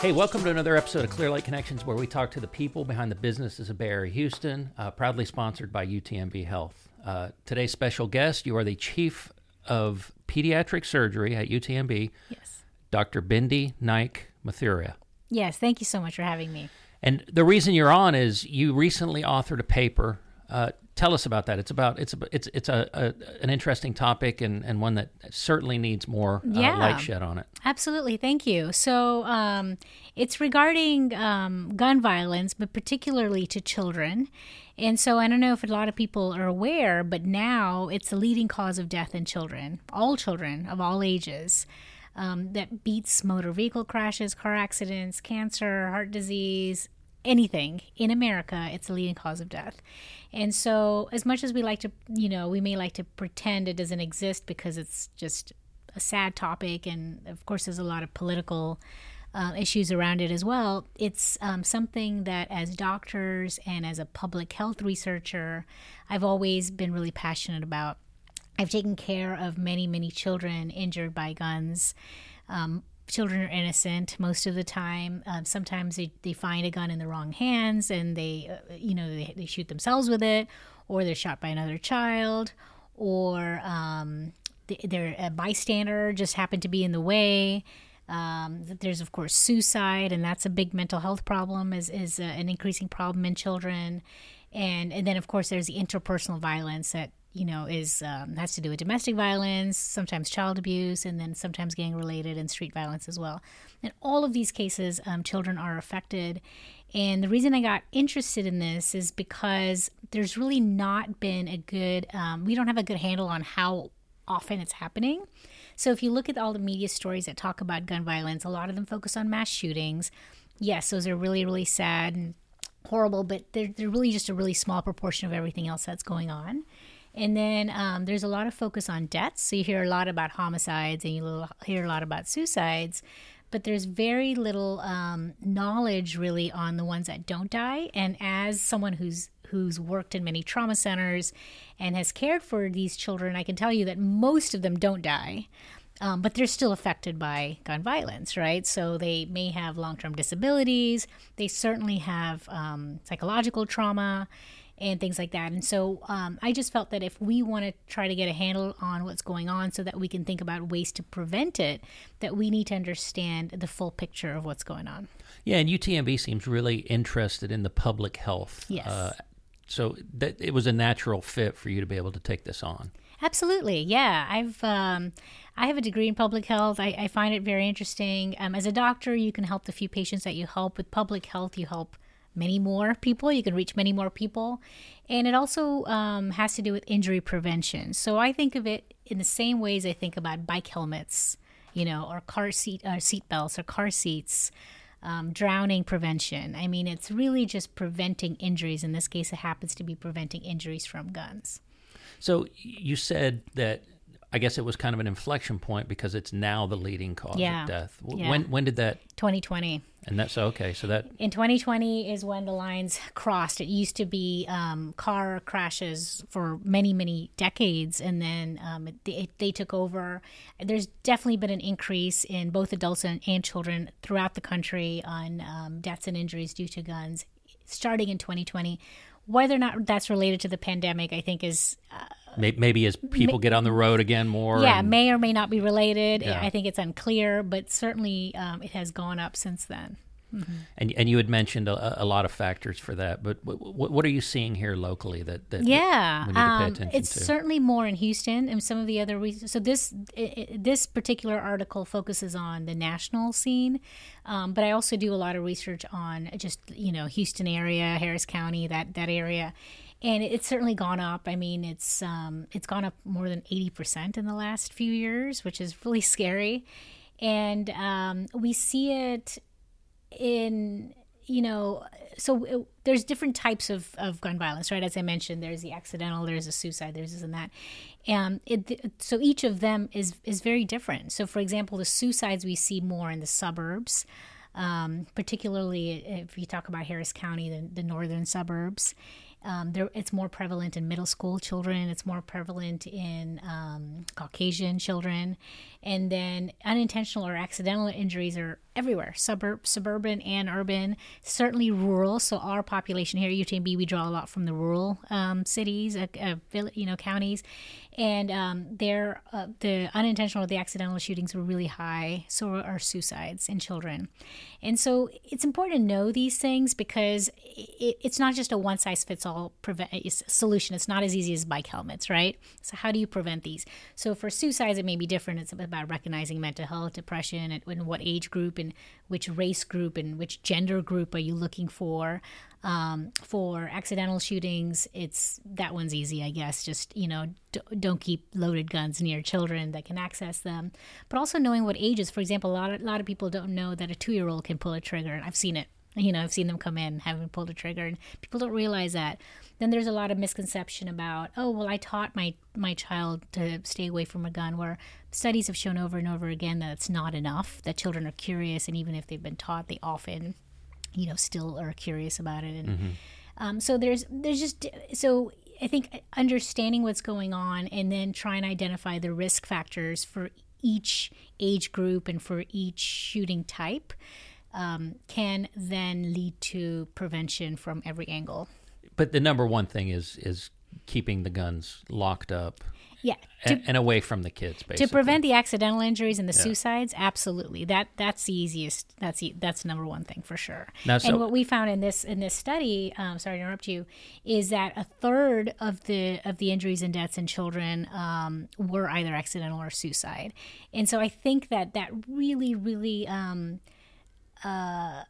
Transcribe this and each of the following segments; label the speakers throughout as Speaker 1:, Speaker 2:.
Speaker 1: Hey, welcome to another episode of Clear Lake Connections, where we talk to the people behind the businesses of Bay Area Houston, uh, proudly sponsored by UTMB Health. Uh, today's special guest, you are the Chief of Pediatric Surgery at UTMB,
Speaker 2: Yes.
Speaker 1: Dr. Bindi Naik Mathuria.
Speaker 2: Yes. Thank you so much for having me.
Speaker 1: And the reason you're on is you recently authored a paper. Uh, tell us about that. It's about it's a, it's it's a, a an interesting topic and, and one that certainly needs more uh,
Speaker 2: Yeah.
Speaker 1: light shed on it.
Speaker 2: Absolutely. Thank you. So um, it's regarding um, gun violence, but particularly to children. And so I don't know if a lot of people are aware, but now it's the leading cause of death in children, all children of all ages. Um, that beats motor vehicle crashes, car accidents, cancer, heart disease, anything in America, it's the leading cause of death. And so, as much as we like to, you know, we may like to pretend it doesn't exist because it's just a sad topic, and of course, there's a lot of political uh, issues around it as well. It's um, something that, as doctors and as a public health researcher, I've always been really passionate about. I've taken care of many, many children injured by guns. Um, children are innocent most of the time. Um, sometimes they, they find a gun in the wrong hands and they, uh, you know, they, they shoot themselves with it, or they're shot by another child, or um, they, they're a bystander just happened to be in the way. Um, there's of course suicide, and that's a big mental health problem. is is uh, an increasing problem in children, and and then of course there's the interpersonal violence that you know is um, has to do with domestic violence, sometimes child abuse, and then sometimes gang related and street violence as well. In all of these cases, um, children are affected. And the reason I got interested in this is because there's really not been a good, um, we don't have a good handle on how often it's happening. So if you look at all the media stories that talk about gun violence, a lot of them focus on mass shootings. Yes, those are really, really sad and horrible, but they're, they're really just a really small proportion of everything else that's going on. And then um, there's a lot of focus on deaths. So you hear a lot about homicides and you hear a lot about suicides, but there's very little um, knowledge really on the ones that don't die. And as someone who's who's worked in many trauma centers and has cared for these children, I can tell you that most of them don't die. Um, but they're still affected by gun violence, right? So they may have long term disabilities. They certainly have um, psychological trauma and things like that. And so um, I just felt that if we want to try to get a handle on what's going on so that we can think about ways to prevent it, that we need to understand the full picture of what's going on.
Speaker 1: Yeah, and UTMB seems really interested in the public health.
Speaker 2: Yes.
Speaker 1: Uh, so that it was a natural fit for you to be able to take this on.
Speaker 2: Absolutely, yeah. I've um, I have a degree in public health. I, I find it very interesting. Um, as a doctor, you can help the few patients that you help. With public health, you help many more people. You can reach many more people, and it also um, has to do with injury prevention. So I think of it in the same ways I think about bike helmets, you know, or car seat or seat belts or car seats. Um, drowning prevention. I mean, it's really just preventing injuries. In this case, it happens to be preventing injuries from guns.
Speaker 1: So you said that I guess it was kind of an inflection point because it's now the leading cause
Speaker 2: Yeah.
Speaker 1: of death. W-
Speaker 2: Yeah.
Speaker 1: When when did that?
Speaker 2: 2020.
Speaker 1: And that's okay. So that
Speaker 2: In 2020 is when the lines crossed. It used to be um, car crashes for many, many decades, and then um, it, they, they took over. There's definitely been an increase in both adults and, and children throughout the country on um, deaths and injuries due to guns, starting in 2020. Whether or not that's related to the pandemic, I think is
Speaker 1: may, maybe as people get on the road again more.
Speaker 2: yeah,
Speaker 1: and-
Speaker 2: may or may not be related.
Speaker 1: Yeah.
Speaker 2: I think it's unclear, but certainly um, it has gone up since then.
Speaker 1: And and you had mentioned a, a lot of factors for that. But what, what are you seeing here locally that that
Speaker 2: Yeah,
Speaker 1: we need to pay
Speaker 2: um,
Speaker 1: attention
Speaker 2: it's
Speaker 1: to?
Speaker 2: certainly more in Houston and some of the other reasons. So this i- i- this particular article focuses on the national scene, um, but I also do a lot of research on just you know Houston area, Harris County, that that area, and it's certainly gone up. I mean, it's um, it's gone up more than eighty percent in the last few years, which is really scary, and um, we see it in you know so it, there's different types of, of gun violence right? As i mentioned there's the accidental there's a suicide there's this and that. Um, it, so each of them is is very different. So for example the suicides we see more in the suburbs um, particularly if you talk about harris county the, the northern suburbs Um, there, it's more prevalent in middle school children. It's more prevalent in um, Caucasian children, and then unintentional or accidental injuries are everywhere. Suburb suburban and urban certainly rural. So our population here utmb we draw a lot from the rural um, cities uh, uh, you know counties and um, there uh, the unintentional or the accidental shootings were really high. So are suicides in children. And so it's important to know these things because it, it's not just a one size fits all prevent solution. It's not as easy as bike helmets right? So how do you prevent these? So for suicides it may be different. It's about recognizing mental health depression and, what age group and which race group and which gender group are you looking for. Um, for accidental shootings, it's that one's easy, I guess. Just you know, d- don't keep loaded guns near children that can access them. But also knowing what ages. For example, a lot of, a lot of people don't know that a two year old can pull a trigger, and I've seen it you know, I've seen them come in having pulled a trigger, and people don't realize that. Then there's a lot of misconception about, oh, well, I taught my my child to stay away from a gun. Where studies have shown over and over again that it's not enough. That children are curious, and even if they've been taught, they often, you know, still are curious about it. And mm-hmm. um, so there's there's just so I think understanding what's going on, and then trying to identify the risk factors for each age group and for each shooting type um, can then lead to prevention from every angle.
Speaker 1: But the number one thing is is keeping the guns locked up.
Speaker 2: Yeah,
Speaker 1: to, and, and, away from the kids. Basically.
Speaker 2: To prevent the accidental injuries and the yeah. suicides, absolutely. That that's the easiest. That's that's number one thing for sure. Now, so, and what we found in this in this study, um, sorry to interrupt you, is that a third of the of the injuries and deaths in children um, were either accidental or suicide. And so I think that that really, really. Um, uh,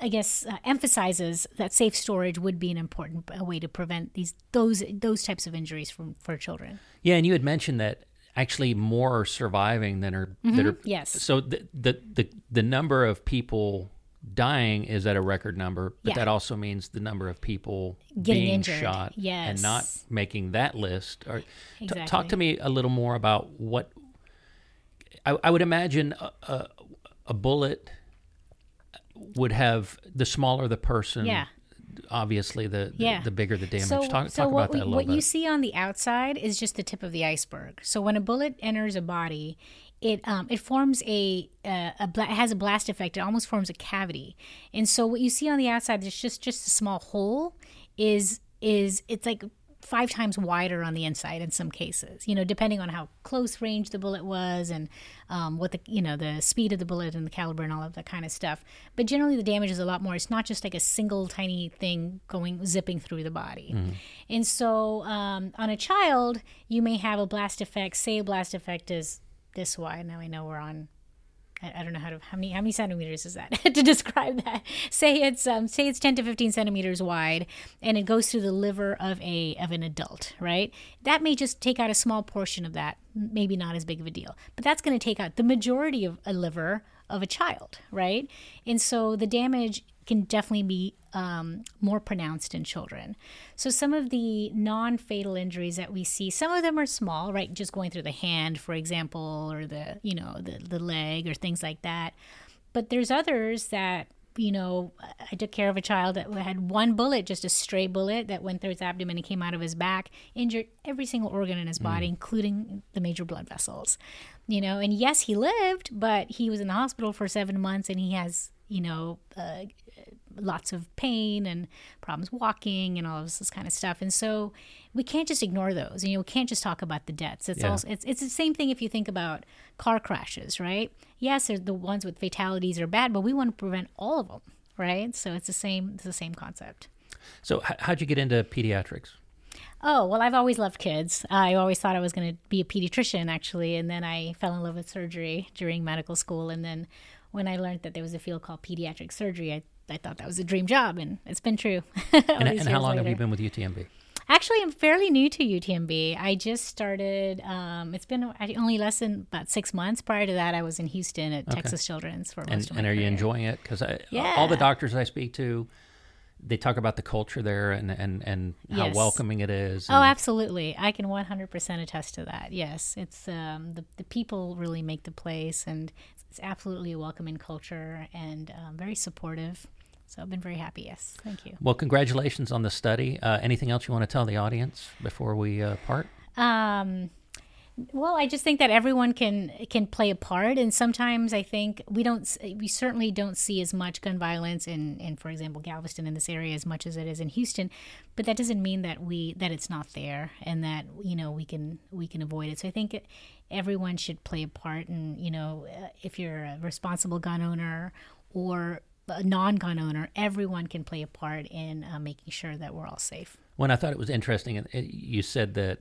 Speaker 2: I guess uh, emphasizes that safe storage would be an important way to prevent these those those types of injuries from for children.
Speaker 1: Yeah, and you had mentioned that actually more are surviving than are
Speaker 2: mm-hmm.
Speaker 1: that are
Speaker 2: yes.
Speaker 1: So the, the the the number of people dying is at a record number, but yeah. that also means the number of people
Speaker 2: Getting
Speaker 1: being
Speaker 2: injured.
Speaker 1: shot
Speaker 2: yes.
Speaker 1: and not making that list. Or,
Speaker 2: exactly.
Speaker 1: t- talk to me a little more about what I, I would imagine a, a, a bullet would have the smaller the person.
Speaker 2: Yeah.
Speaker 1: Obviously, the, the
Speaker 2: yeah.
Speaker 1: the bigger the damage.
Speaker 2: So,
Speaker 1: talk,
Speaker 2: so
Speaker 1: talk
Speaker 2: what
Speaker 1: about that a little
Speaker 2: what
Speaker 1: bit.
Speaker 2: you see on the outside is just the tip of the iceberg. So when a bullet enters a body, it um, it forms a, a, a bla- has a blast effect. It almost forms a cavity, and so what you see on the outside is just just a small hole. Is is it's like five times wider on the inside in some cases, you know, depending on how close range the bullet was and um, what the, you know, the speed of the bullet and the caliber and all of that kind of stuff. But generally, the damage is a lot more. It's not just like a single tiny thing going, zipping through the body. Mm-hmm. And so um, on a child, you may have a blast effect, say a blast effect is this wide. Now I know we're on I, I don't know how to how many how many centimeters is that to describe that. Say it's um, say it's ten to fifteen centimeters wide, and it goes through the liver of a of an adult, right? That may just take out a small portion of that, maybe not as big of a deal, but that's going to take out the majority of a liver of a child, right? And so the damage can definitely be um, more pronounced in children. So some of the non-fatal injuries that we see, some of them are small, right? Just going through the hand, for example, or the you know the the leg or things like that. But there's others that you know, I took care of a child that had one bullet, just a stray bullet that went through his abdomen and came out of his back, injured every single organ in his body, mm. including the major blood vessels. You know, and yes, he lived, but he was in the hospital for seven months and he has, you know, uh, lots of pain and problems walking and all of this kind of stuff. And so we can't just ignore those. You know, we can't just talk about the deaths. It's yeah. also it's it's the same thing if you think about car crashes, right? Yes, the ones with fatalities are bad, but we want to prevent all of them, right? So it's the same it's the same concept.
Speaker 1: So how'd you get into pediatrics?
Speaker 2: Oh, well, I've always loved kids. I always thought I was going to be a pediatrician, actually. And then I fell in love with surgery during medical school. And then when I learned that there was a field called pediatric surgery, I I thought that was a dream job, and it's been true.
Speaker 1: and, and how long later. have you been with UTMB?
Speaker 2: Actually, I'm fairly new to UTMB. I just started. Um, it's been only less than about six months. Prior to that, I was in Houston at okay. Texas Children's for most
Speaker 1: and,
Speaker 2: of
Speaker 1: my And are
Speaker 2: career.
Speaker 1: you enjoying it? Because
Speaker 2: yeah.
Speaker 1: all the doctors I speak to, they talk about the culture there and and and how
Speaker 2: yes.
Speaker 1: welcoming it is.
Speaker 2: oh, absolutely! I can 100% attest to that. Yes, it's um, the the people really make the place, and it's absolutely a welcoming culture and um, very supportive So I've been very happy. Yes, thank you.
Speaker 1: Well, congratulations on the study. Uh, anything else you want to tell the audience before we uh, part?
Speaker 2: Um, well, I just think that everyone can can play a part, and sometimes I think we don't, we certainly don't see as much gun violence in, in, for example, Galveston in this area as much as it is in Houston, but that doesn't mean that we that it's not there and that you know we can we can avoid it. So I think everyone should play a part, and you know, uh, if you're a responsible gun owner or a non-gun owner, everyone can play a part in uh, making sure that we're all safe.
Speaker 1: When I thought it was interesting, you said that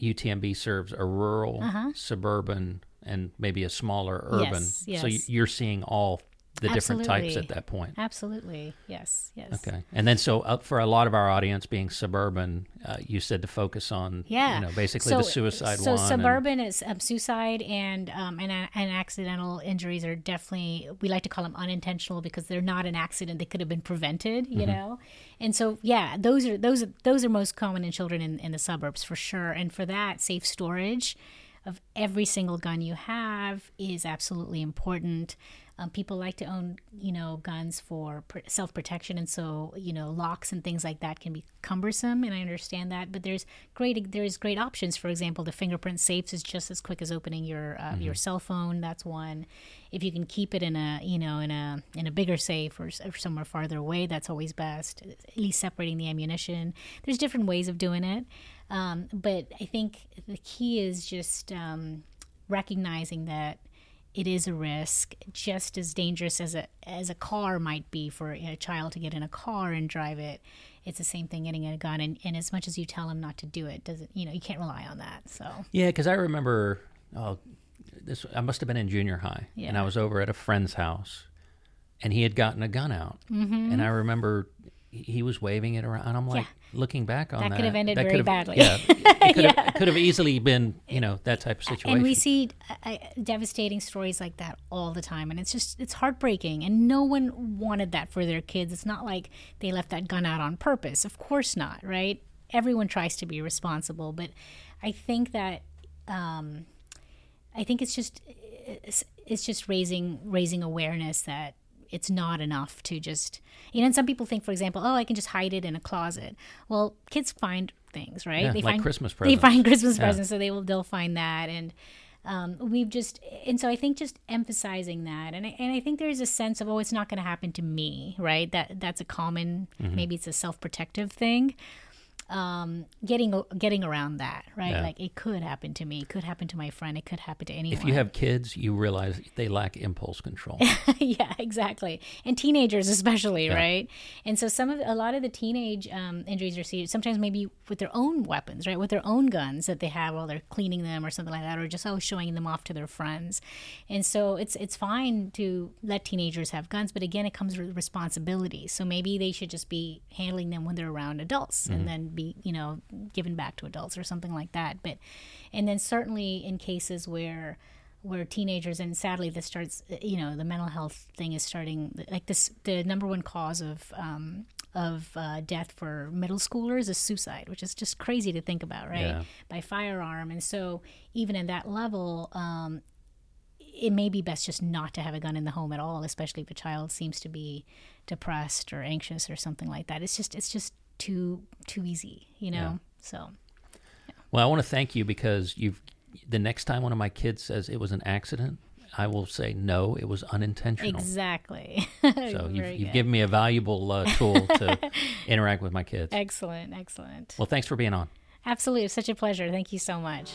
Speaker 1: UTMB serves a rural, uh-huh. suburban, and maybe a smaller urban. Yes, yes. So you're seeing all the different types at that point.
Speaker 2: Absolutely. Yes. Yes.
Speaker 1: Okay. And then so uh, for a lot of our audience being suburban, uh, you said to focus on yeah, you know, basically
Speaker 2: so,
Speaker 1: the suicide.
Speaker 2: So suburban and, is um, suicide and um, and and accidental injuries are definitely we like to call them unintentional because they're not an accident; they could have been prevented. You mm-hmm. know, and so yeah, those are those are those are most common in children in, in the suburbs for sure. And for that, safe storage of every single gun you have is absolutely important. Um, people like to own, you know, guns for pr- self protection, and so you know, locks and things like that can be cumbersome, and I understand that. But there's great there's great options. For example, the fingerprint safes is just as quick as opening your uh, mm-hmm. your cell phone. That's one. If you can keep it in a you know in a in a bigger safe or, or somewhere farther away, that's always best. At least separating the ammunition. There's different ways of doing it, um, but I think the key is just um, recognizing that it is a risk, just as dangerous as a as a car might be for a child to get in a car and drive it. It's the same thing getting a gun, and, and as much as you tell them not to do it, doesn't you know you can't rely on that. So
Speaker 1: yeah, because I remember, oh, this I must have been in junior high, yeah. and I was over at a friend's house, and he had gotten a gun out, mm-hmm. and I remember he was waving it around. I'm like yeah. looking back on that.
Speaker 2: That could have ended that
Speaker 1: very
Speaker 2: badly.
Speaker 1: Yeah, it could, yeah. have, could have easily been, you know, that type of situation.
Speaker 2: And we see uh, devastating stories like that all the time, and it's just it's heartbreaking. And no one wanted that for their kids. It's not like they left that gun out on purpose. Of course not, right? Everyone tries to be responsible, but I think that um, I think it's just it's, it's just raising raising awareness that it's not enough to just you know and some people think for example oh i can just hide it in a closet. Well kids find things right?
Speaker 1: Yeah,
Speaker 2: they
Speaker 1: like
Speaker 2: find
Speaker 1: christmas presents
Speaker 2: they find christmas yeah. presents so they will they'll find that. And um, we've just and so i think just emphasizing that and I, and I think there's a sense of oh it's not going to happen to me right? That that's a common mm-hmm. maybe it's a self-protective thing um, getting getting around that, right? Yeah. Like it could happen to me, it could happen to my friend, it could happen to anyone.
Speaker 1: If you have kids, you realize they lack impulse control.
Speaker 2: yeah, exactly, and teenagers especially, yeah. right? And so some of a lot of the teenage um, injuries are sometimes maybe with their own weapons, right? With their own guns that they have while they're cleaning them or something like that, or just oh showing them off to their friends. And so it's it's fine to let teenagers have guns, but again, it comes with responsibility. So maybe they should just be handling them when they're around adults, mm-hmm. and then be you know given back to adults or something like that. But and then certainly in cases where where teenagers and sadly this starts you know the mental health thing is starting like this the number one cause of um, of uh, death for middle schoolers is suicide which is just crazy to think about right? Yeah. by firearm. And so even at that level um, it may be best just not to have a gun in the home at all especially if a child seems to be depressed or anxious or something like that. It's just it's just too too easy, you know. Yeah. So.
Speaker 1: Yeah. Well, I want to thank you because you've. The next time one of my kids says it was an accident, I will say no, it was unintentional.
Speaker 2: Exactly.
Speaker 1: so you've, you've, given me a valuable uh, tool to interact with my kids.
Speaker 2: Excellent, excellent.
Speaker 1: Well, thanks for being on.
Speaker 2: Absolutely, it's such a pleasure. Thank you so much.